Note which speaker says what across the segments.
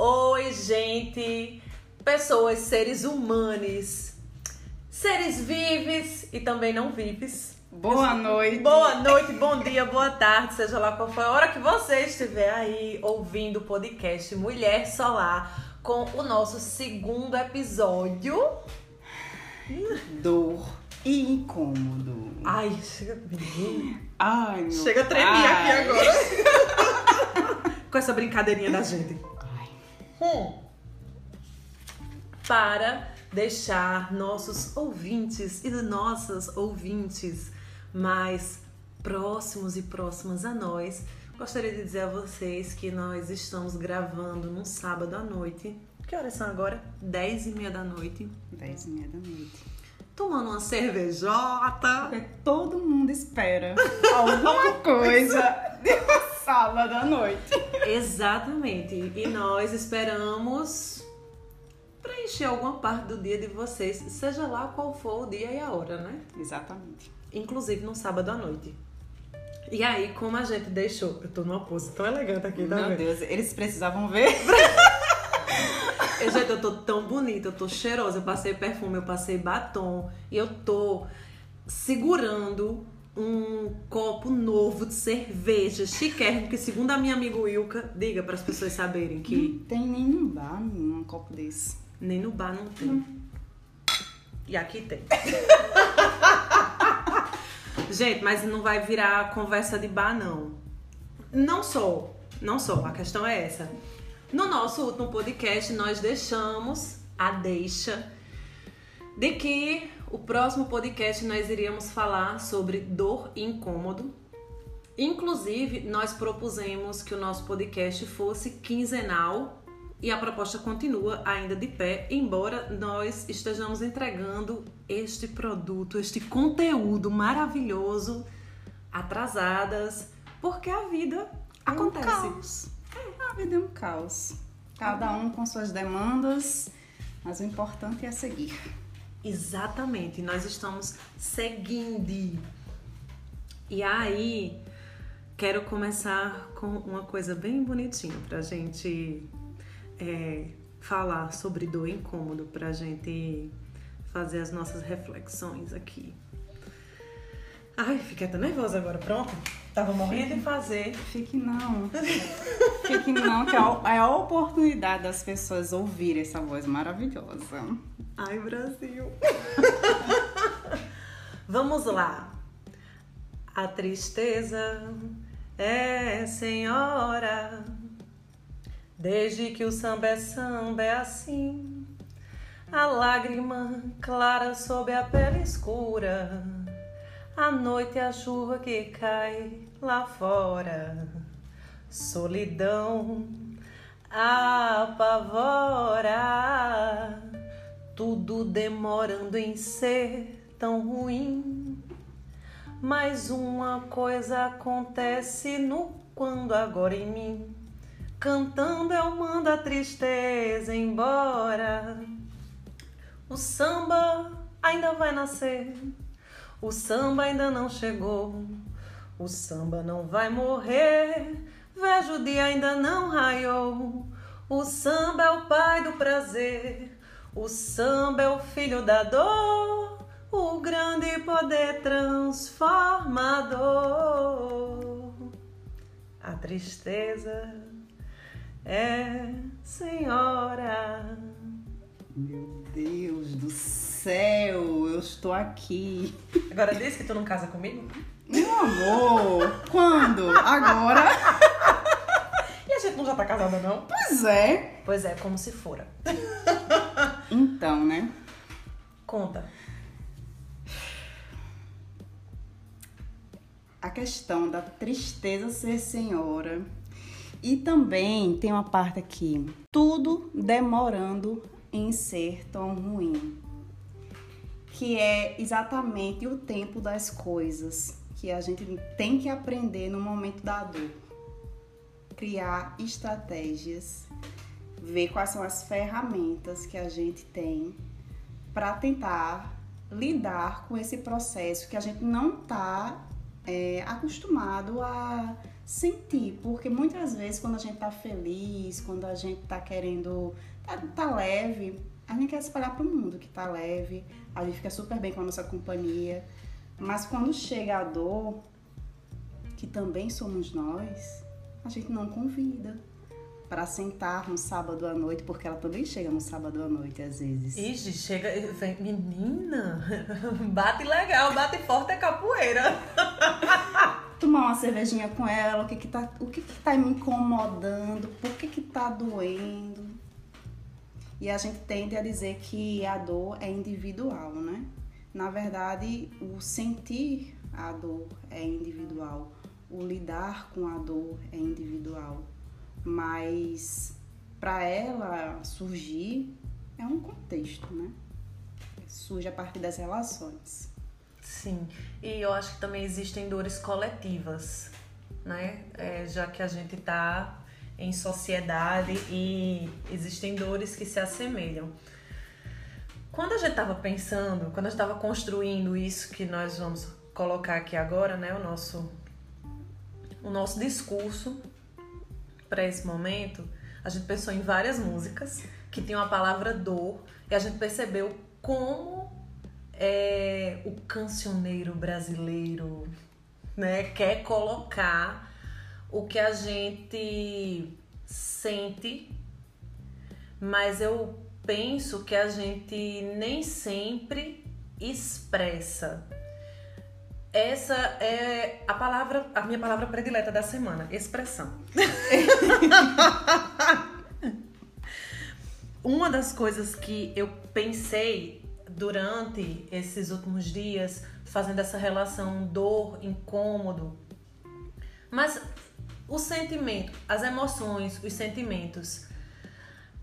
Speaker 1: Oi, gente, pessoas, seres humanos, seres vivos e também não vivos.
Speaker 2: Boa noite.
Speaker 1: Boa noite, bom dia, boa tarde, seja lá qual for a hora que você estiver aí ouvindo o podcast Mulher Solar com o nosso segundo episódio.
Speaker 2: Dor e incômodo.
Speaker 1: Ai, chega.
Speaker 2: Ai, meu
Speaker 1: Chega a tremer
Speaker 2: pai.
Speaker 1: aqui agora. com essa brincadeirinha da gente. Hum. Para deixar nossos ouvintes e nossas ouvintes mais próximos e próximas a nós, gostaria de dizer a vocês que nós estamos gravando num sábado à noite. Que horas são agora? 10 e meia da noite.
Speaker 2: dez e meia da noite.
Speaker 1: Tomando uma cervejota.
Speaker 2: Porque todo mundo espera alguma coisa de um sábado à noite.
Speaker 1: Exatamente. E nós esperamos preencher alguma parte do dia de vocês, seja lá qual for o dia e a hora, né?
Speaker 2: Exatamente.
Speaker 1: Inclusive no sábado à noite. E aí, como a gente deixou. Eu tô numa pose tão elegante aqui, tá
Speaker 2: Meu
Speaker 1: vendo?
Speaker 2: Deus, eles precisavam ver.
Speaker 1: Eu, gente, eu tô tão bonita, eu tô cheirosa, eu passei perfume, eu passei batom. E eu tô segurando um copo novo de cerveja chiquérrimo, que segundo a minha amiga Wilka, diga para as pessoas saberem que
Speaker 2: Não tem nem num bar um copo desse.
Speaker 1: nem no bar não tem. E aqui tem. Gente, mas não vai virar conversa de bar, não. Não só, não só, a questão é essa. No nosso último podcast, nós deixamos a deixa de que o próximo podcast nós iríamos falar sobre dor e incômodo. Inclusive, nós propusemos que o nosso podcast fosse quinzenal e a proposta continua ainda de pé, embora nós estejamos entregando este produto, este conteúdo maravilhoso atrasadas, porque a vida
Speaker 2: É
Speaker 1: acontece.
Speaker 2: A vida é um caos. Cada um com suas demandas, mas o importante é seguir.
Speaker 1: Exatamente, nós estamos seguindo. E aí, quero começar com uma coisa bem bonitinha pra gente é, falar sobre dor incômodo, pra gente fazer as nossas reflexões aqui. Ai, fiquei até nervosa agora, pronto? Tava morrendo de fazer.
Speaker 2: Fique não. Fique não, que é a- é a oportunidade das pessoas ouvirem essa voz maravilhosa.
Speaker 1: Ai, Brasil. Vamos lá. A tristeza é senhora. Desde que o samba é samba é assim. A lágrima clara sob a pele escura. A noite é a chuva que cai lá fora. Solidão apavora. Tudo demorando em ser tão ruim. Mas uma coisa acontece no quando agora em mim. Cantando eu mando a tristeza embora. O samba ainda vai nascer. O samba ainda não chegou. O samba não vai morrer. Vejo o dia ainda não raiou. O samba é o pai do prazer. O samba é o filho da dor. O grande poder transformador. A tristeza é senhora.
Speaker 2: Meu Deus do céu, eu estou aqui.
Speaker 1: Agora diz que tu não casa comigo?
Speaker 2: Meu amor, quando? Agora?
Speaker 1: E a gente não já tá casada, não?
Speaker 2: Pois é.
Speaker 1: Pois é, como se fora.
Speaker 2: Então, né?
Speaker 1: Conta.
Speaker 2: A questão da tristeza ser senhora. E também tem uma parte aqui. Tudo demorando em ser tão ruim. Que é exatamente o tempo das coisas que a gente tem que aprender no momento da dor. Criar estratégias, ver quais são as ferramentas que a gente tem para tentar lidar com esse processo que a gente não tá é, acostumado a sentir, porque muitas vezes quando a gente tá feliz, quando a gente tá querendo, tá, tá leve, a gente quer espalhar para o mundo que tá leve, a gente fica super bem com a nossa companhia, mas quando chega a dor, que também somos nós, a gente não convida para sentar no sábado à noite, porque ela também chega no sábado à noite às vezes.
Speaker 1: Ixi, chega, vem, menina, bate legal, bate forte é capoeira.
Speaker 2: Tomar uma cervejinha com ela, o que que tá, o que que tá me incomodando, por que que tá doendo. E a gente tende a dizer que a dor é individual, né? Na verdade, o sentir a dor é individual, o lidar com a dor é individual mas para ela surgir é um contexto, né? Surge a partir das relações.
Speaker 1: Sim, e eu acho que também existem dores coletivas, né? É, já que a gente está em sociedade e existem dores que se assemelham. Quando a gente estava pensando, quando a gente estava construindo isso que nós vamos colocar aqui agora, né, o nosso o nosso discurso para esse momento, a gente pensou em várias músicas que tinham a palavra dor e a gente percebeu como é, o cancioneiro brasileiro né, quer colocar o que a gente sente, mas eu penso que a gente nem sempre expressa. Essa é a palavra, a minha palavra predileta da semana, expressão. Uma das coisas que eu pensei durante esses últimos dias, fazendo essa relação dor, incômodo, mas o sentimento, as emoções, os sentimentos.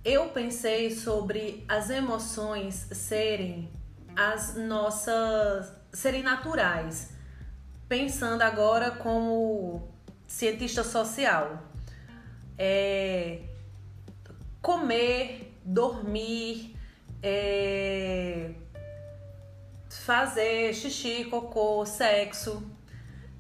Speaker 1: Eu pensei sobre as emoções serem as nossas serem naturais pensando agora como cientista social, é, comer, dormir, é, fazer xixi, cocô, sexo,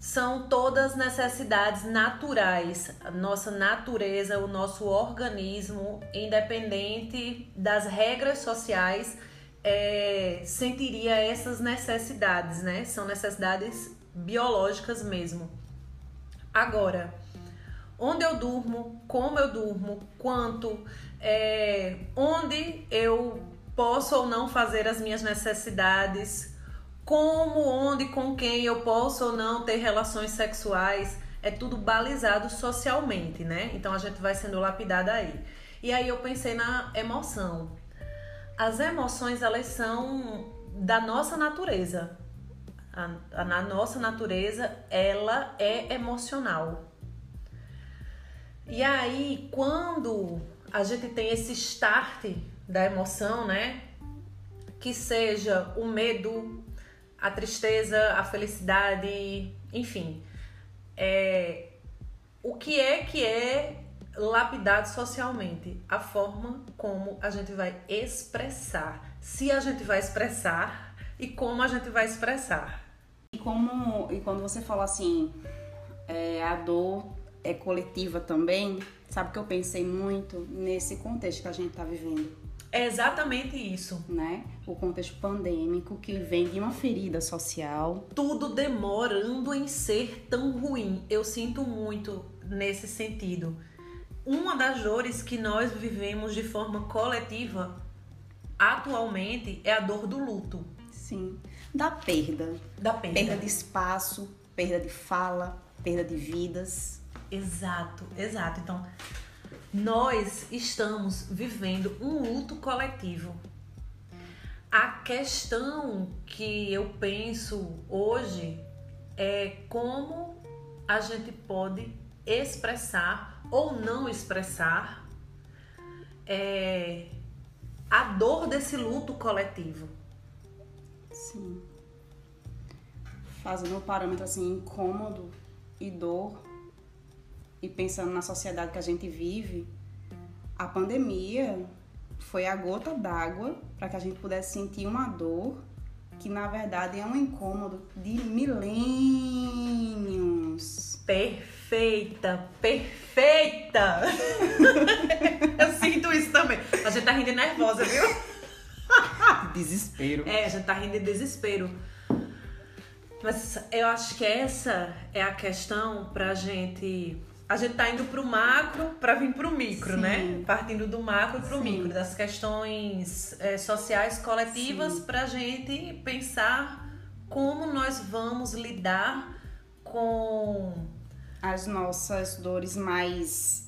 Speaker 1: são todas necessidades naturais. A nossa natureza, o nosso organismo, independente das regras sociais, é, sentiria essas necessidades, né? São necessidades biológicas mesmo. Agora, onde eu durmo, como eu durmo, quanto, é, onde eu posso ou não fazer as minhas necessidades, como, onde, com quem eu posso ou não ter relações sexuais, é tudo balizado socialmente, né? Então a gente vai sendo lapidada aí. E aí eu pensei na emoção. As emoções, elas são da nossa natureza. A, a, na nossa natureza, ela é emocional. E aí, quando a gente tem esse start da emoção, né? Que seja o medo, a tristeza, a felicidade, enfim. É, o que é que é lapidado socialmente? A forma como a gente vai expressar. Se a gente vai expressar e como a gente vai expressar.
Speaker 2: E como e quando você fala assim, é, a dor é coletiva também, sabe que eu pensei muito nesse contexto que a gente está vivendo.
Speaker 1: É exatamente isso.
Speaker 2: Né? O contexto pandêmico que vem de uma ferida social.
Speaker 1: Tudo demorando em ser tão ruim. Eu sinto muito nesse sentido. Uma das dores que nós vivemos de forma coletiva atualmente é a dor do luto.
Speaker 2: Sim da perda.
Speaker 1: Da perda.
Speaker 2: Perda de espaço, perda de fala, perda de vidas.
Speaker 1: Exato, exato. Então, nós estamos vivendo um luto coletivo. A questão que eu penso hoje é como a gente pode expressar ou não expressar é, a dor desse luto coletivo.
Speaker 2: Sim. Fazendo um parâmetro assim, incômodo e dor, e pensando na sociedade que a gente vive, a pandemia foi a gota d'água para que a gente pudesse sentir uma dor que na verdade é um incômodo de milênios.
Speaker 1: Perfeita, perfeita! Eu sinto isso também. A gente tá rindo nervosa, viu?
Speaker 2: Desespero.
Speaker 1: É, a gente tá rindo de desespero. Mas eu acho que essa é a questão pra gente. A gente tá indo pro macro pra vir pro micro,
Speaker 2: Sim.
Speaker 1: né? Partindo do macro pro
Speaker 2: Sim.
Speaker 1: micro, das questões é, sociais coletivas
Speaker 2: Sim.
Speaker 1: pra gente pensar como nós vamos lidar com
Speaker 2: As nossas dores mais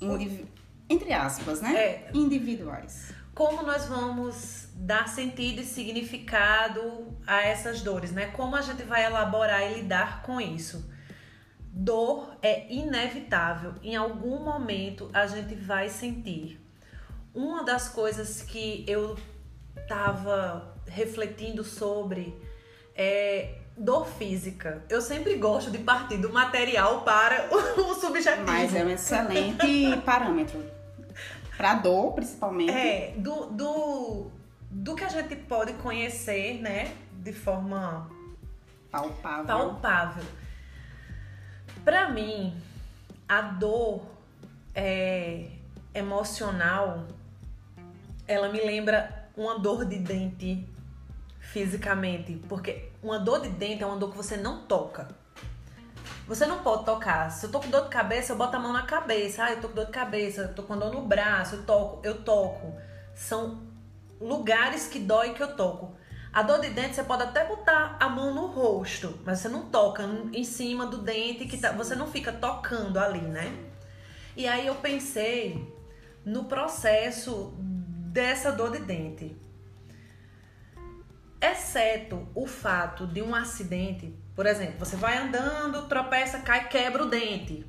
Speaker 2: entre aspas, né?
Speaker 1: É.
Speaker 2: Individuais.
Speaker 1: como nós vamos dar sentido e significado a essas dores, né? Como a gente vai elaborar e lidar com isso. Dor é inevitável, em algum momento a gente vai sentir. Uma das coisas que eu tava refletindo sobre é dor física. Eu sempre gosto de partir do material para o subjetivo.
Speaker 2: Mas é um excelente parâmetro. Pra dor, principalmente.
Speaker 1: É, do, do, do que a gente pode conhecer, né? De forma
Speaker 2: Palpável.
Speaker 1: palpável. Pra mim, a dor é, emocional, ela me lembra uma dor de dente fisicamente. Porque uma dor de dente é uma dor que você não toca. Você não pode tocar. Se eu tô com dor de cabeça, eu boto a mão na cabeça. Ah, eu tô com dor de cabeça, eu tô com dor no braço, eu toco, eu toco. São lugares que dói que eu toco. A dor de dente você pode até botar a mão no rosto, mas você não toca em cima do dente que tá, você não fica tocando ali, né? E aí eu pensei no processo dessa dor de dente. Exceto o fato de um acidente, por exemplo, você vai andando, tropeça, cai, quebra o dente.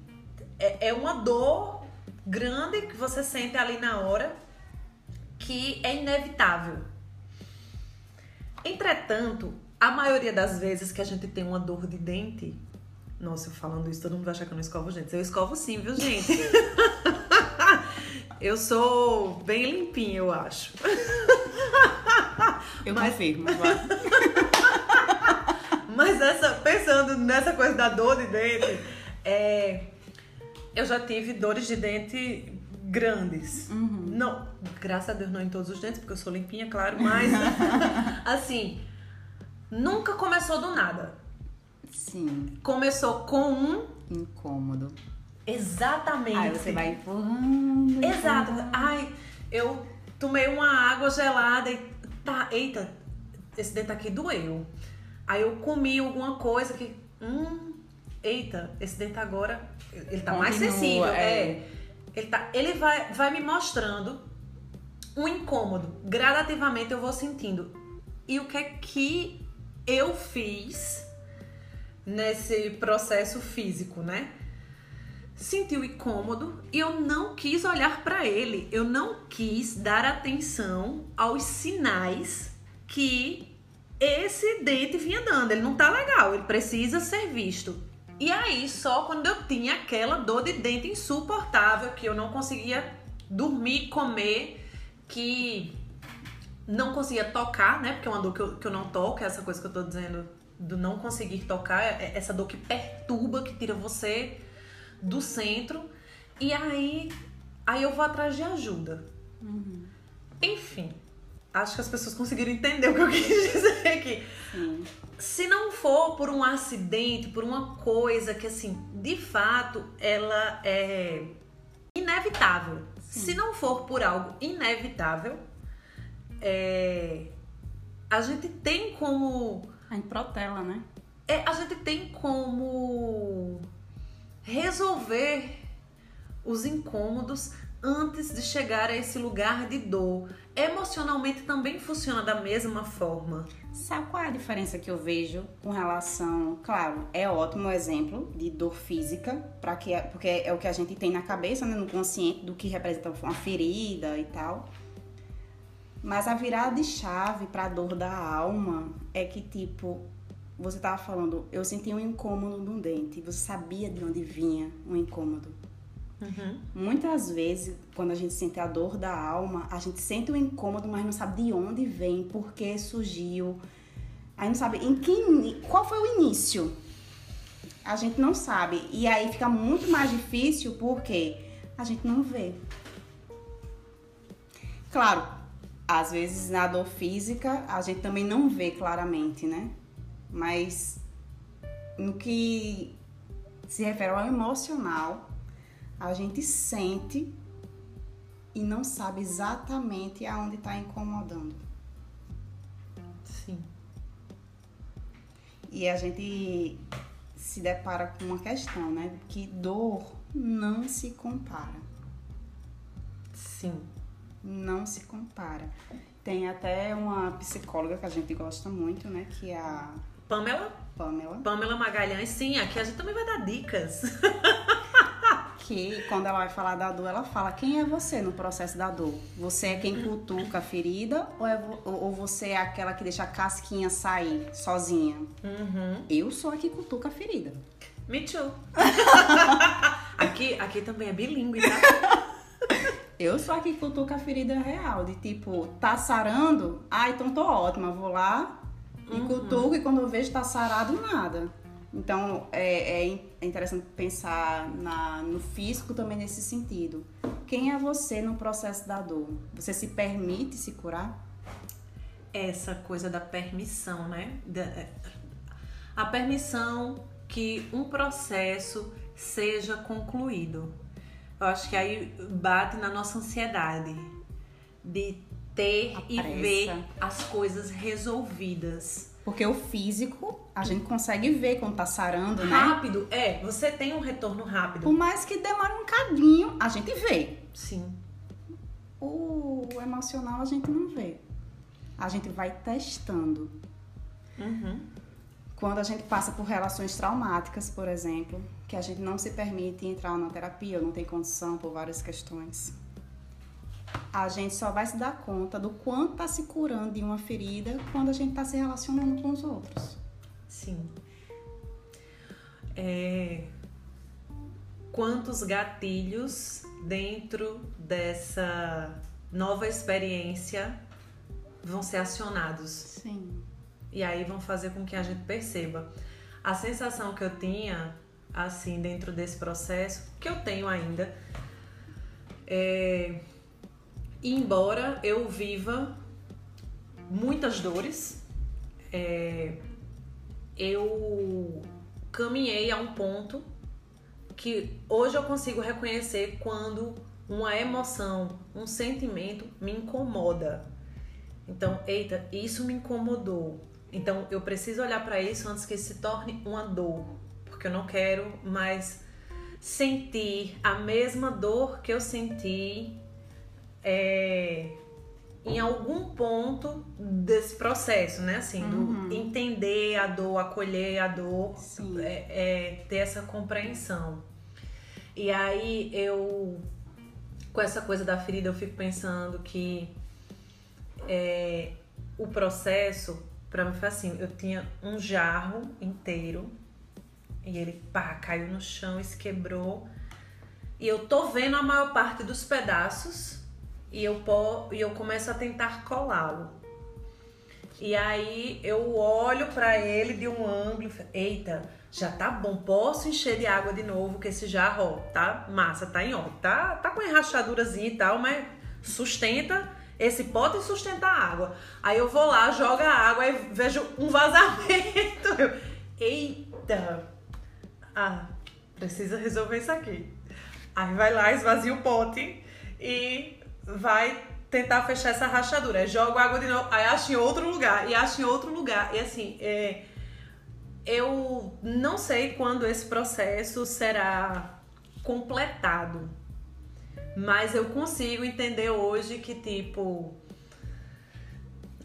Speaker 1: É, é uma dor grande que você sente ali na hora que é inevitável. Entretanto, a maioria das vezes que a gente tem uma dor de dente. Nossa, eu falando isso, todo mundo vai achar que eu não escovo dentes. Eu escovo sim, viu, gente? eu sou bem limpinha, eu acho.
Speaker 2: Eu
Speaker 1: Mas-
Speaker 2: confirmo.
Speaker 1: Mas essa, pensando nessa coisa da dor de dente, é, eu já tive dores de dente grandes. Não, graças a Deus não em todos os dentes, porque eu sou limpinha, claro, mas assim, nunca começou do nada.
Speaker 2: Sim.
Speaker 1: Começou com um
Speaker 2: Incômodo.
Speaker 1: exatamente.
Speaker 2: Aí você vai empurrando.
Speaker 1: Exato.
Speaker 2: empurrando.
Speaker 1: Ai, eu tomei uma água gelada e tá, eita, esse dente aqui doeu. Aí eu comi alguma coisa que, hum, eita, esse dente agora, ele tá mais
Speaker 2: Continua,
Speaker 1: sensível,
Speaker 2: é.
Speaker 1: é. Ele tá, ele vai vai me mostrando um incômodo. Gradativamente eu vou sentindo. E o que é que eu fiz nesse processo físico, né? senti o incômodo e eu não quis olhar para ele. Eu não quis dar atenção aos sinais que esse dente vinha dando. Ele não tá legal, ele precisa ser visto. E aí, só quando eu tinha aquela dor de dente insuportável, que eu não conseguia dormir, comer, que não conseguia tocar, né? Porque é uma dor que eu, que eu não toco, é essa coisa que eu tô dizendo do não conseguir tocar, é essa dor que perturba, que tira você do centro. E aí, aí eu vou atrás de ajuda. Enfim, acho que as pessoas conseguiram entender o que eu quis dizer aqui.
Speaker 2: Sim.
Speaker 1: Se não for por um acidente, por uma coisa que, assim, de fato, ela é inevitável. Se não for por algo inevitável, é, a gente tem como
Speaker 2: A gente protela, né?
Speaker 1: é, a gente tem como resolver os incômodos antes de chegar a esse lugar de dor. Emocionalmente também funciona da mesma forma.
Speaker 2: Sabe qual é a diferença que eu vejo com relação, claro, é ótimo exemplo de dor física, para que porque é o que a gente tem na cabeça, né, no consciente do que representa uma ferida e tal. Mas a virada de chave para dor da alma é que tipo, você tava falando, eu senti um incômodo no dente, você sabia de onde vinha o incômodo. Muitas vezes, quando a gente sente a dor da alma, a gente sente o incômodo, mas não sabe de onde vem, por que surgiu. Aí não sabe em que qual foi o início. A gente não sabe. E aí fica muito mais difícil porque a gente não vê. Claro, às vezes na dor física a gente também não vê claramente, né? Mas no que se refere ao emocional, a gente sente e não sabe exatamente aonde está incomodando.
Speaker 1: Sim.
Speaker 2: E a gente se depara com uma questão, né? Que dor não se compara.
Speaker 1: Sim.
Speaker 2: Não se compara. Tem até uma psicóloga que a gente gosta muito, né? Que é a
Speaker 1: Pamela?
Speaker 2: Pamela.
Speaker 1: Pamela Magalhães, sim, aqui a gente também vai dar dicas.
Speaker 2: que quando ela vai falar da dor, ela fala quem é você no processo da dor. Você é quem cutuca a ferida ou, é, ou você é aquela que deixa a casquinha sair sozinha?
Speaker 1: Uhum.
Speaker 2: Eu sou a que cutuca a ferida.
Speaker 1: Me too. aqui, aqui também é bilíngue, tá?
Speaker 2: Eu sou a que cutuca a ferida real, de tipo, tá sarando? Ah, então tô ótima, vou lá e
Speaker 1: Uhum.
Speaker 2: cutuco e quando eu vejo tá sarado, nada. Então é, é interessante pensar na, no físico também nesse sentido. Quem é você no processo da dor? Você se permite se curar?
Speaker 1: Essa coisa da permissão, né? Da- a permissão que um processo seja concluído. Eu acho que aí bate na nossa ansiedade de ter e ver as coisas resolvidas.
Speaker 2: Porque o físico, a gente consegue ver quando tá sarando, né?
Speaker 1: Rápido, é, você tem um retorno rápido.
Speaker 2: Por mais que demore um cadinho, a gente vê.
Speaker 1: Sim.
Speaker 2: O emocional a gente não vê. A gente vai testando.
Speaker 1: Uhum.
Speaker 2: Quando a gente passa por relações traumáticas, por exemplo, que a gente não se permite entrar na terapia não tem condição por várias questões, a gente só vai se dar conta do quanto tá se curando de uma ferida quando a gente tá se relacionando com os outros.
Speaker 1: Sim. É, Quantos gatilhos dentro dessa nova experiência vão ser acionados?
Speaker 2: Sim.
Speaker 1: E aí vão fazer com que a gente perceba. A sensação que eu tinha, assim, dentro desse processo, que eu tenho ainda, é. Embora eu viva muitas dores, é, eu caminhei a um ponto que hoje eu consigo reconhecer quando uma emoção, um sentimento me incomoda. Então, eita, isso me incomodou. Então, eu preciso olhar para isso antes que se torne uma dor, porque eu não quero mais sentir a mesma dor que eu senti é, em algum ponto desse processo, né? Assim, do entender a dor, acolher a dor, é, é, ter essa compreensão. E aí eu, com essa coisa da ferida, eu fico pensando que é, o processo, pra mim foi assim, eu tinha um jarro inteiro e ele pá, caiu no chão e se quebrou. E eu tô vendo a maior parte dos pedaços e eu, e eu começo a tentar colá-lo. E aí eu olho pra ele de um ângulo eita, já tá bom, posso encher de água de novo, que esse jarro, ó, tá massa, tá em ó, tá, tá com enrachadurazinha e tal, mas sustenta, esse pote sustenta a água. Aí eu vou lá, jogo a água e vejo um vazamento. Eu, eita, ah, precisa resolver isso aqui. Aí vai lá, esvazia o pote e vai tentar fechar essa rachadura. Aí jogo água de novo, aí acho em outro lugar, e acho em outro lugar. E assim, é, eu não sei quando esse processo será completado. Mas eu consigo entender hoje que, tipo,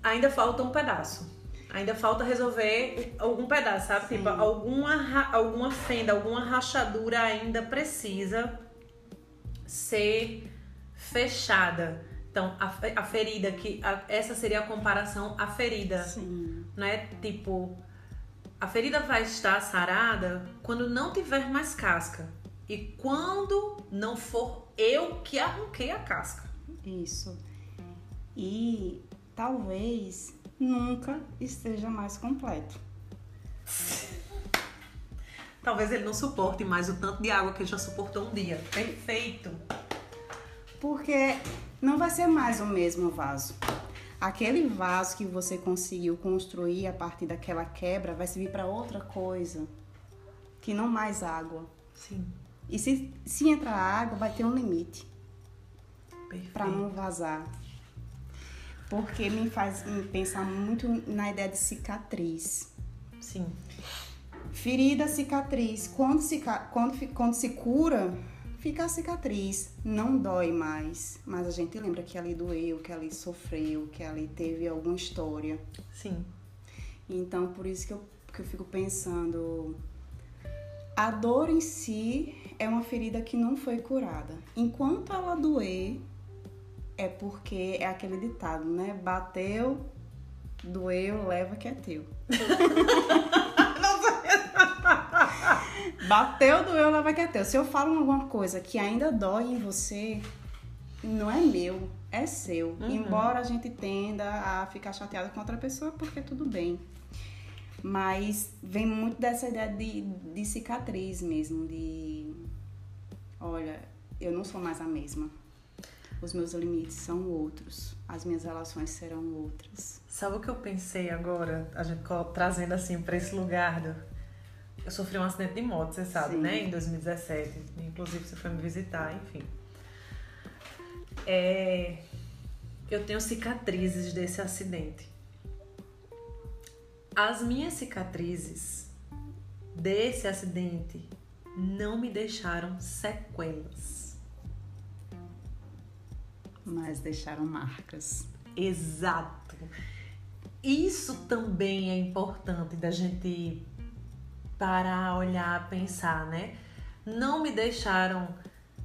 Speaker 1: ainda falta um pedaço. Ainda falta resolver algum pedaço, sabe?
Speaker 2: Sim.
Speaker 1: Tipo, alguma, alguma fenda, alguma rachadura ainda precisa ser fechada. Então, a, a ferida, que a- essa seria a comparação à ferida
Speaker 2: Sim.
Speaker 1: né? Tipo, a ferida vai estar sarada quando não tiver mais casca. E quando não for eu que arranquei a casca.
Speaker 2: Isso. E talvez nunca esteja mais completo.
Speaker 1: Talvez ele não suporte mais o tanto de água que ele já suportou um dia. Perfeito.
Speaker 2: Porque não vai ser mais o mesmo vaso. Aquele vaso que você conseguiu construir a partir daquela quebra vai servir para outra coisa, que não mais água.
Speaker 1: Sim.
Speaker 2: E se, se entrar água, vai ter um limite para não vazar. Porque me faz me pensar muito na ideia de cicatriz.
Speaker 1: Sim.
Speaker 2: Ferida, cicatriz. Quando se, quando, quando se cura, fica a cicatriz. Não dói mais. Mas a gente lembra que ali doeu, que ali sofreu, que ali teve alguma história.
Speaker 1: Sim.
Speaker 2: Então, por isso que eu, que eu fico pensando. A dor em si é uma ferida que não foi curada. Enquanto ela doer, é porque é aquele ditado, né? Bateu, doeu, leva que é teu. Bateu, doeu, leva que é teu. Se eu falo alguma coisa que ainda dói em você, não é meu, é seu.
Speaker 1: Uhum.
Speaker 2: Embora a gente tenda a ficar chateada com outra pessoa, porque tudo bem. Mas vem muito dessa ideia de, de cicatriz mesmo, de olha, eu não sou mais a mesma. Os meus limites são outros, as minhas relações serão outras.
Speaker 1: Sabe o que eu pensei agora? A gente trazendo assim pra esse lugar do... Eu sofri um acidente de moto, você sabe,
Speaker 2: Sim.
Speaker 1: né? Em 2017. Inclusive você foi me visitar, enfim. É... Eu tenho cicatrizes desse acidente. As minhas cicatrizes desse acidente não me deixaram sequelas.
Speaker 2: Mas deixaram marcas.
Speaker 1: Exato. Isso também é importante da gente parar, olhar, pensar, né? Não me deixaram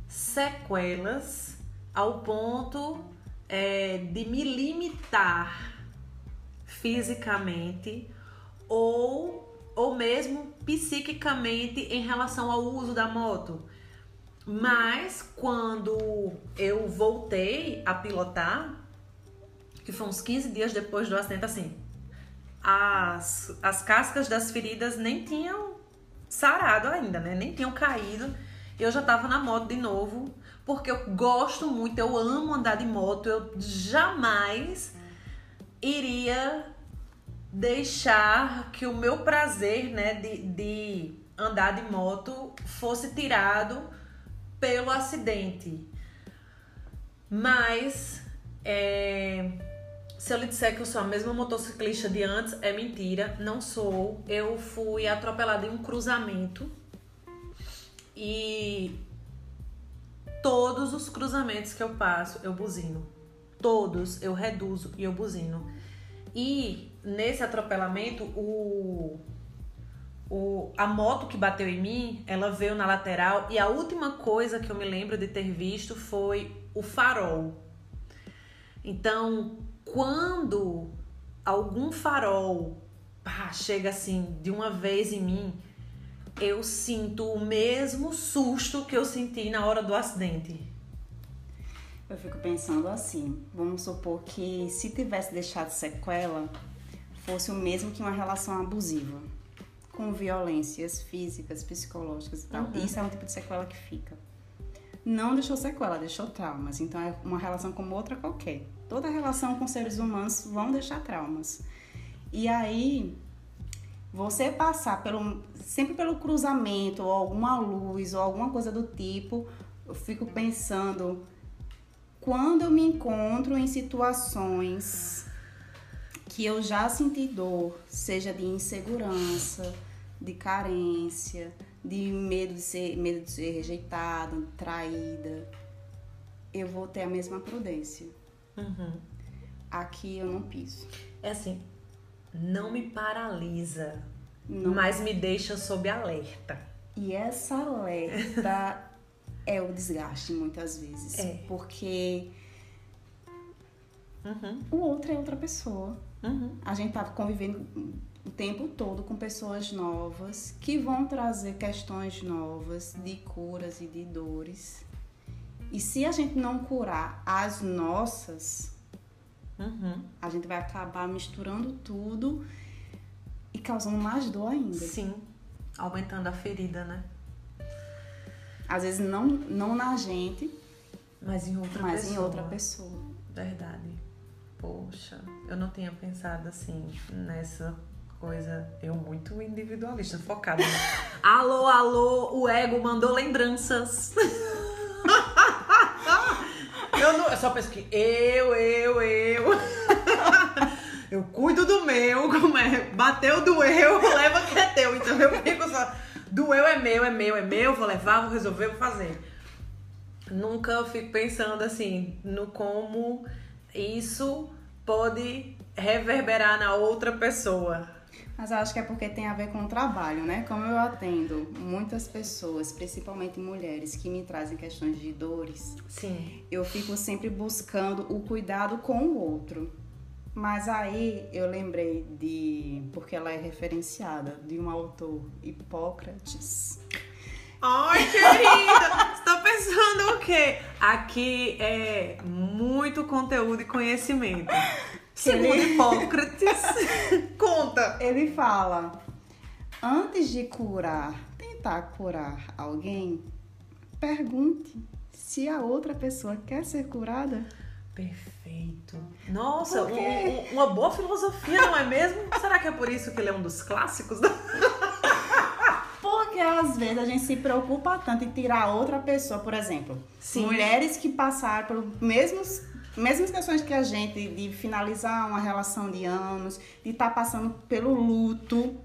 Speaker 1: sequelas ao ponto é, de me limitar fisicamente ou, ou mesmo psiquicamente em relação ao uso da moto. Mas quando eu voltei a pilotar, que foi uns 15 dias depois do acidente, assim, as, as cascas das feridas nem tinham sarado ainda, né? Nem tinham caído. Eu já tava na moto de novo, porque eu gosto muito, eu amo andar de moto, eu jamais iria deixar que o meu prazer, né, de, de andar de moto fosse tirado pelo acidente. Mas é, se eu lhe disser que eu sou a mesma motociclista de antes, é mentira, não sou. Eu fui atropelada em um cruzamento e todos os cruzamentos que eu passo, eu buzino. Todos eu reduzo e eu buzino. E nesse atropelamento, o, o, a moto que bateu em mim, ela veio na lateral e a última coisa que eu me lembro de ter visto foi o farol. Então, quando algum farol pá, chega assim de uma vez em mim, eu sinto o mesmo susto que eu senti na hora do acidente.
Speaker 2: Eu fico pensando assim, vamos supor que se tivesse deixado sequela, fosse o mesmo que uma relação abusiva, com violências físicas, psicológicas e tal.
Speaker 1: Uhum.
Speaker 2: Isso é um tipo de sequela que fica. Não deixou sequela, deixou traumas. Então é uma relação como outra qualquer. Toda relação com seres humanos vão deixar traumas. E aí, você passar pelo sempre pelo cruzamento ou alguma luz ou alguma coisa do tipo, eu fico pensando quando eu me encontro em situações que eu já senti dor, seja de insegurança, de carência, de medo de ser, medo de ser rejeitada, traída, eu vou ter a mesma prudência.
Speaker 1: Uhum.
Speaker 2: Aqui eu não piso.
Speaker 1: É assim, não me paralisa,
Speaker 2: Não.
Speaker 1: mas me deixa sob alerta.
Speaker 2: E essa alerta é o desgaste muitas vezes,
Speaker 1: É.
Speaker 2: porque
Speaker 1: Uhum,
Speaker 2: o outro é outra pessoa.
Speaker 1: uhum.
Speaker 2: A gente tá convivendo o tempo todo com pessoas novas que vão trazer questões novas de curas e de dores. E se a gente não curar as nossas,
Speaker 1: Uhum.
Speaker 2: A gente vai acabar misturando tudo e causando mais dor ainda.
Speaker 1: Sim. Aumentando a ferida, né?
Speaker 2: Às vezes não, não na gente,
Speaker 1: Mas em outra
Speaker 2: mas
Speaker 1: pessoa.
Speaker 2: em outra pessoa.
Speaker 1: Verdade. Poxa, eu não tinha pensado assim nessa coisa. Eu muito individualista, focada. alô, alô, o ego mandou lembranças. eu, não, eu só penso que eu, eu, eu. eu cuido do meu, como é? Bateu, doeu, leva que é teu. Então eu fico só. Doeu é meu, é meu, é meu, vou levar, vou resolver, vou fazer nunca fico pensando assim no como isso pode reverberar na outra pessoa.
Speaker 2: Mas acho que é porque tem a ver com o trabalho, né? Como eu atendo muitas pessoas, principalmente mulheres, que me trazem questões de dores,
Speaker 1: Sim.
Speaker 2: eu fico sempre buscando o cuidado com o outro. Mas aí eu lembrei de, porque ela é referenciada, de um autor, Hipócrates.
Speaker 1: Ai, querida, você tá pensando o quê? Aqui é muito conteúdo e conhecimento. Segundo Hipócrates, conta.
Speaker 2: Ele fala: antes de curar, tentar curar alguém, pergunte se a outra pessoa quer ser curada.
Speaker 1: Perfeito. Nossa, um- um- uma boa filosofia, não é mesmo? Será que é por isso que ele é um dos clássicos?
Speaker 2: Porque às vezes a gente se preocupa tanto em tirar a outra pessoa, por exemplo,
Speaker 1: Sim.
Speaker 2: mulheres que passaram pelos mesmos mesmas questões que a gente de finalizar uma relação de anos, de estar passando pelo luto.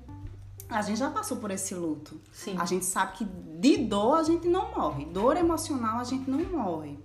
Speaker 2: A gente já passou por esse luto.
Speaker 1: Sim.
Speaker 2: A gente sabe que de dor a gente não morre, dor emocional a gente não morre.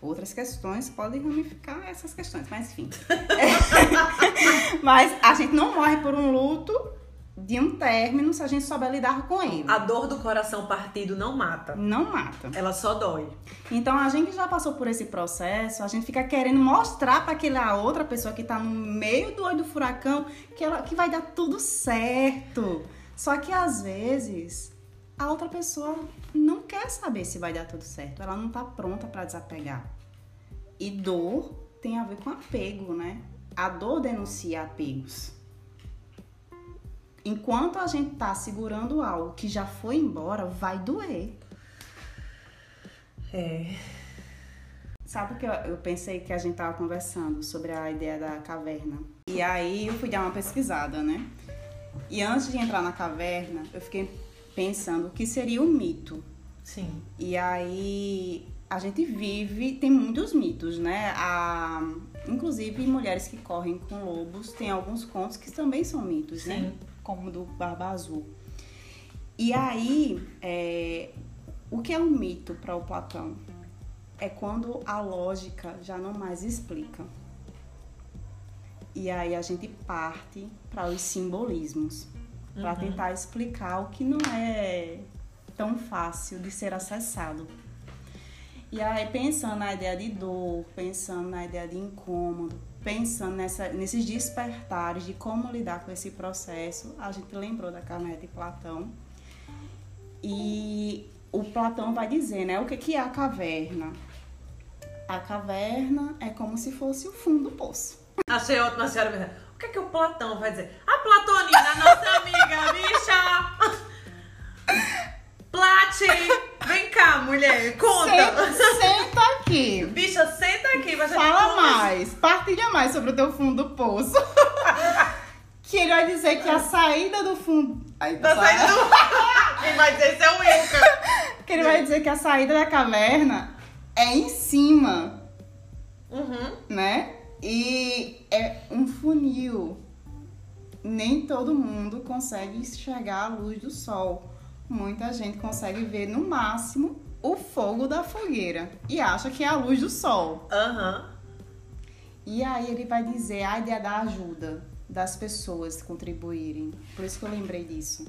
Speaker 2: Outras questões podem ramificar essas questões, mas enfim. mas a gente não morre por um luto de um término se a gente souber lidar com ele.
Speaker 1: A dor do coração partido não mata.
Speaker 2: Não mata.
Speaker 1: Ela só dói.
Speaker 2: Então a gente já passou por esse processo, a gente fica querendo mostrar para aquela outra pessoa que tá no meio do olho do furacão que ela que vai dar tudo certo. Só que às vezes a outra pessoa não quer saber se vai dar tudo certo. Ela não tá pronta para desapegar. E dor tem a ver com apego, né? A dor denuncia apegos. Enquanto a gente tá segurando algo que já foi embora, vai doer.
Speaker 1: É.
Speaker 2: Sabe o que eu, eu pensei que a gente tava conversando sobre a ideia da caverna? E aí eu fui dar uma pesquisada, né? E antes de entrar na caverna, eu fiquei pensando o que seria o mito.
Speaker 1: Sim.
Speaker 2: E aí a gente vive, tem muitos mitos, né? A, inclusive mulheres que correm com lobos, tem alguns contos que também são mitos, né? Como do Barba Azul. E aí, é, o que é um mito para o Platão? É quando a lógica já não mais explica. E aí a gente parte para os simbolismos, para
Speaker 1: Uhum.
Speaker 2: tentar explicar o que não é tão fácil de ser acessado. E aí, pensando na ideia de dor, pensando na ideia de incômodo, pensando nessa, nesses despertares de como lidar com esse processo, a gente lembrou da caverna de Platão. E o Platão vai dizer, né, o que, que é a caverna? A caverna é como se fosse o fundo do poço.
Speaker 1: Achei ótimo a senhora. O que é que o Platão vai dizer? A Platonina, nossa amiga, bicha! Plati! Vem cá, mulher, conta!
Speaker 2: Senta, senta aqui.
Speaker 1: Bicha, senta aqui, vai
Speaker 2: Fala mais, partilha mais sobre o teu fundo do poço. que ele vai dizer que a saída do fundo. Aí,
Speaker 1: Tá saindo. Quem vai dizer isso é o Wilka.
Speaker 2: Que ele vai dizer que a saída da caverna é em cima,
Speaker 1: Uhum.
Speaker 2: né? E é um funil. Nem todo mundo consegue enxergar a luz do sol. Muita gente consegue ver no máximo o fogo da fogueira e acha que é a luz do sol.
Speaker 1: Aham.
Speaker 2: E aí ele vai dizer a ideia da ajuda das pessoas contribuírem. Por isso que eu lembrei disso.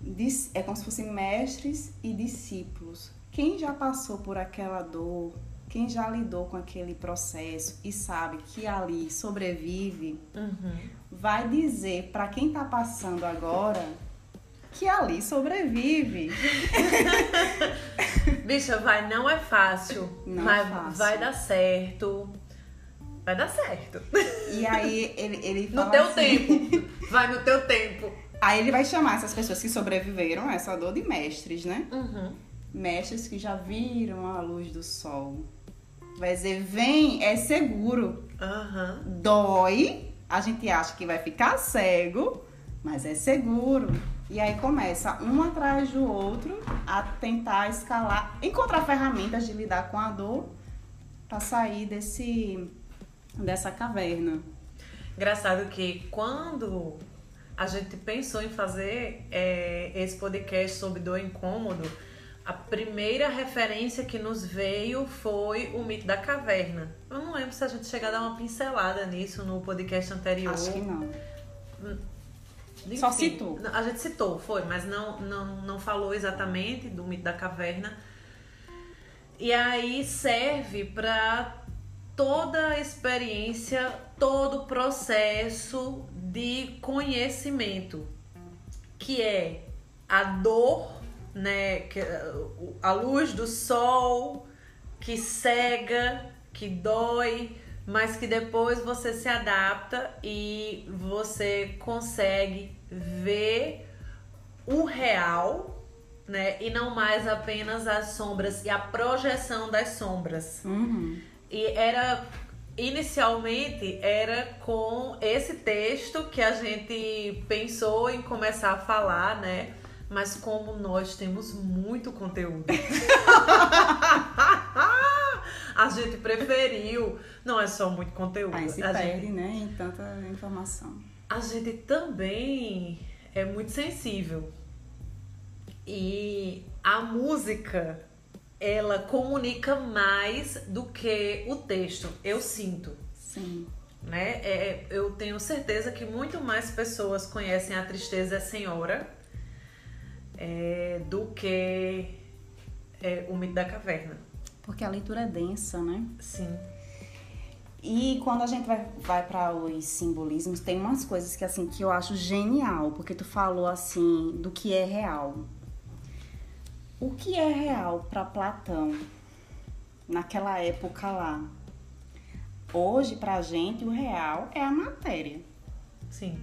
Speaker 2: Dis- É como se fossem mestres e discípulos. Quem já passou por aquela dor, quem já lidou com aquele processo e sabe que ali sobrevive,
Speaker 1: Uhum.
Speaker 2: vai dizer para quem tá passando agora que ali sobrevive.
Speaker 1: Bicha, vai, não é fácil.
Speaker 2: Não é
Speaker 1: mas
Speaker 2: fácil.
Speaker 1: vai dar certo. Vai dar certo.
Speaker 2: E aí ele, ele fala
Speaker 1: No teu
Speaker 2: assim-
Speaker 1: tempo. Vai no teu tempo.
Speaker 2: Aí ele vai chamar essas pessoas que sobreviveram a essa dor de mestres, né?
Speaker 1: Uhum.
Speaker 2: Mestres que já viram a luz do sol. Vai dizer, vem, é seguro.
Speaker 1: Aham.
Speaker 2: Dói, a gente acha que vai ficar cego, mas é seguro. E aí começa um atrás do outro a tentar escalar, encontrar ferramentas de lidar com a dor para sair desse dessa caverna.
Speaker 1: Engraçado que quando a gente pensou em fazer é, esse podcast sobre dor incômodo, a primeira referência que nos veio foi o mito da caverna. Eu não lembro se a gente chegou a dar uma pincelada nisso no podcast anterior.
Speaker 2: Acho que não.
Speaker 1: Enfim,
Speaker 2: Só citou.
Speaker 1: A gente citou, foi, mas não, não, não falou exatamente do mito da caverna. E aí serve para toda a experiência, todo o processo de conhecimento, que é a dor, né, a luz do sol que cega, que dói, mas que depois você se adapta e você consegue ver o real, né, e não mais apenas as sombras e a projeção das sombras.
Speaker 2: Uhum.
Speaker 1: E era inicialmente era com esse texto que a gente pensou em começar a falar, né? Mas como nós temos muito conteúdo, a gente preferiu. Não é só muito conteúdo.
Speaker 2: Aí se
Speaker 1: a,
Speaker 2: perde,
Speaker 1: gente,
Speaker 2: né, em tanta informação.
Speaker 1: A gente também é muito sensível. E a música, ela comunica mais do que o texto, eu sinto.
Speaker 2: Sim.
Speaker 1: né? É, eu tenho certeza que muito mais pessoas conhecem a Tristeza é Senhora é, do que é, o Mito da Caverna.
Speaker 2: Porque a leitura é densa, né?
Speaker 1: Sim.
Speaker 2: E quando a gente vai, vai para os simbolismos, tem umas coisas que assim que eu acho genial, porque tu falou assim do que é real. O que é real para Platão naquela época lá? Hoje pra gente o real é a matéria,
Speaker 1: Sim.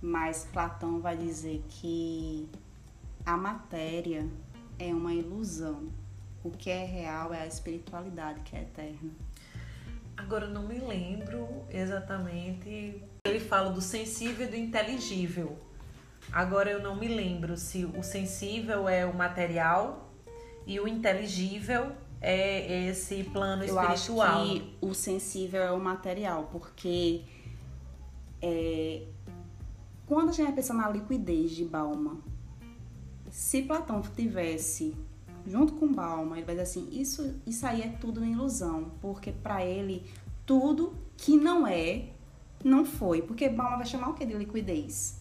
Speaker 2: mas Platão vai dizer que a matéria é uma ilusão. O que é real é a espiritualidade que é eterna.
Speaker 1: Agora eu não me lembro exatamente. Ele fala do sensível e do inteligível. Agora eu não me lembro se o sensível é o material e o inteligível é esse plano
Speaker 2: Eu acho
Speaker 1: espiritual.
Speaker 2: que o sensível é o material, porque é, quando a gente vai pensar na liquidez de Balma, se Platão tivesse junto com Balma, ele vai dizer assim, isso, isso aí é tudo uma ilusão, porque para ele tudo que não é, não foi, porque Balma vai chamar o que de liquidez?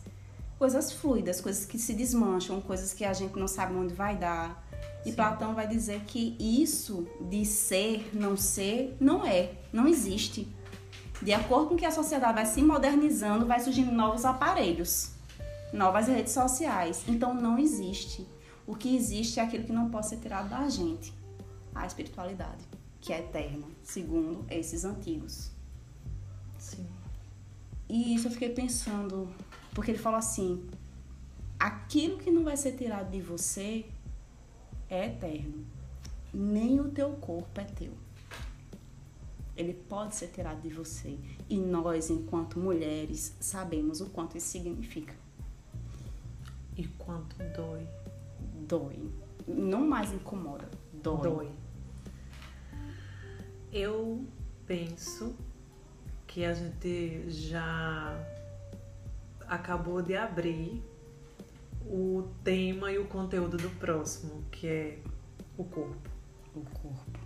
Speaker 2: Coisas fluidas, coisas que se desmancham, coisas que a gente não sabe onde vai dar. E
Speaker 1: Sim.
Speaker 2: Platão vai dizer que isso de ser, não ser, não é, não existe. De acordo com que a sociedade vai se modernizando, vai surgindo novos aparelhos, novas redes sociais. Então não existe. O que existe é aquilo que não pode ser tirado da gente, a espiritualidade, que é eterna, segundo esses antigos.
Speaker 1: Sim.
Speaker 2: E isso eu fiquei pensando, porque ele fala assim: aquilo que não vai ser tirado de você é eterno. Nem o teu corpo é teu. Ele pode ser tirado de você. E nós, enquanto mulheres, sabemos o quanto isso significa.
Speaker 1: E quanto dói.
Speaker 2: Dói. Não mais incomoda. Dói.
Speaker 1: dói. Eu penso que a gente já acabou de abrir o tema e o conteúdo do próximo, que é o corpo.
Speaker 2: O corpo.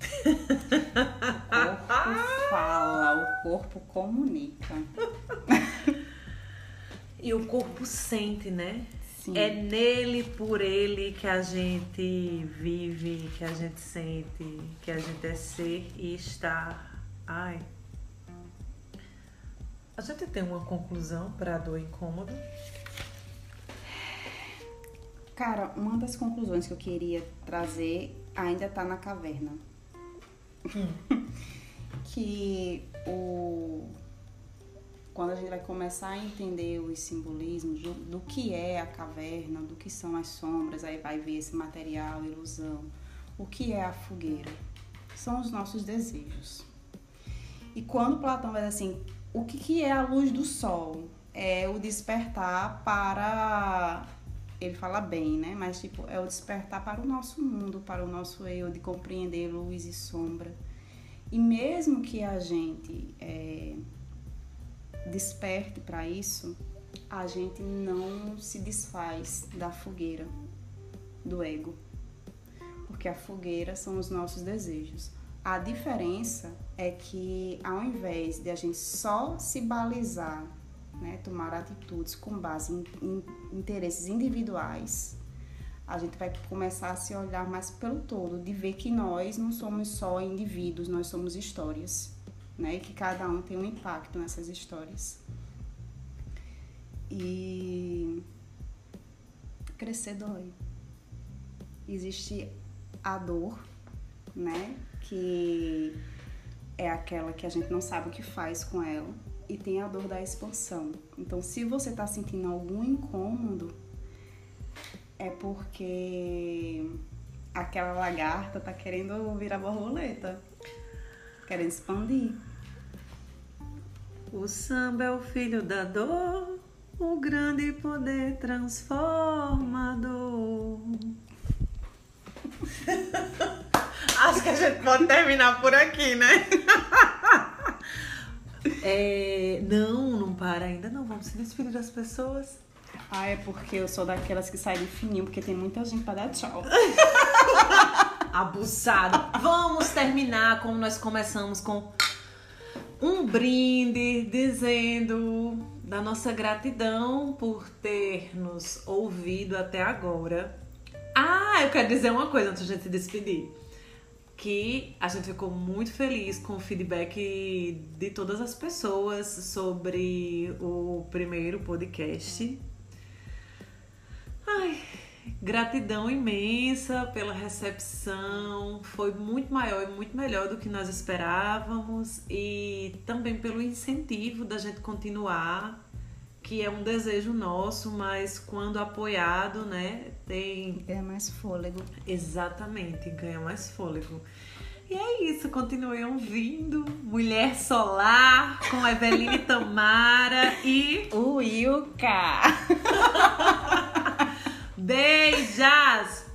Speaker 2: o corpo fala, o corpo comunica.
Speaker 1: E o corpo sente, né?
Speaker 2: Sim.
Speaker 1: É nele, por ele, que a gente vive, que a gente sente, que a gente é ser e estar. Ai. A gente tem uma conclusão para a dor incômoda?
Speaker 2: Cara, uma das conclusões que eu queria trazer ainda tá na caverna. que o quando a gente vai começar a entender os simbolismos do, do, que é a caverna, do que são as sombras, aí vai ver esse material, ilusão. O que é a fogueira? São os nossos desejos. E quando Platão vai dizer assim, o que, que é a luz do sol? É o despertar para. Ele fala bem, né? Mas, tipo, é o despertar para o nosso mundo, para o nosso eu, de compreender luz e sombra. E mesmo que a gente é, desperte para isso, a gente não se desfaz da fogueira do ego. Porque a fogueira são os nossos desejos. A diferença é que ao invés de a gente só se balizar, né, tomar atitudes com base em, em interesses individuais, a gente vai começar a se olhar mais pelo todo, de ver que nós não somos só indivíduos, nós somos histórias, né, e que cada um tem um impacto nessas histórias. E crescer dói. Existe a dor, né? que é aquela que a gente não sabe o que faz com ela, e tem a dor da expansão. Então, se você está sentindo algum incômodo, é porque aquela lagarta está querendo virar borboleta, querendo expandir.
Speaker 1: O samba é o filho da dor, o grande poder transformador. Acho que a gente pode terminar por aqui, né? É, não, não para ainda não. Vamos se despedir das pessoas.
Speaker 2: Ah, é porque eu sou daquelas que saem de fininho, porque tem muita gente pra dar tchau.
Speaker 1: Abusado. Vamos terminar como nós começamos com um brinde dizendo da nossa gratidão por ter nos ouvido até agora. Ah, eu quero dizer uma coisa antes de a gente se despedir que a gente ficou muito feliz com o feedback de todas as pessoas sobre o primeiro podcast. Ai, gratidão imensa pela recepção, foi muito maior e muito melhor do que nós esperávamos e também pelo incentivo da gente continuar que é um desejo nosso, mas quando apoiado, né, tem
Speaker 2: ganha mais fôlego.
Speaker 1: Exatamente, ganha mais fôlego. E é isso, continuem ouvindo Mulher Solar com Eveline Tamara e
Speaker 2: o Yuka.
Speaker 1: Beijas!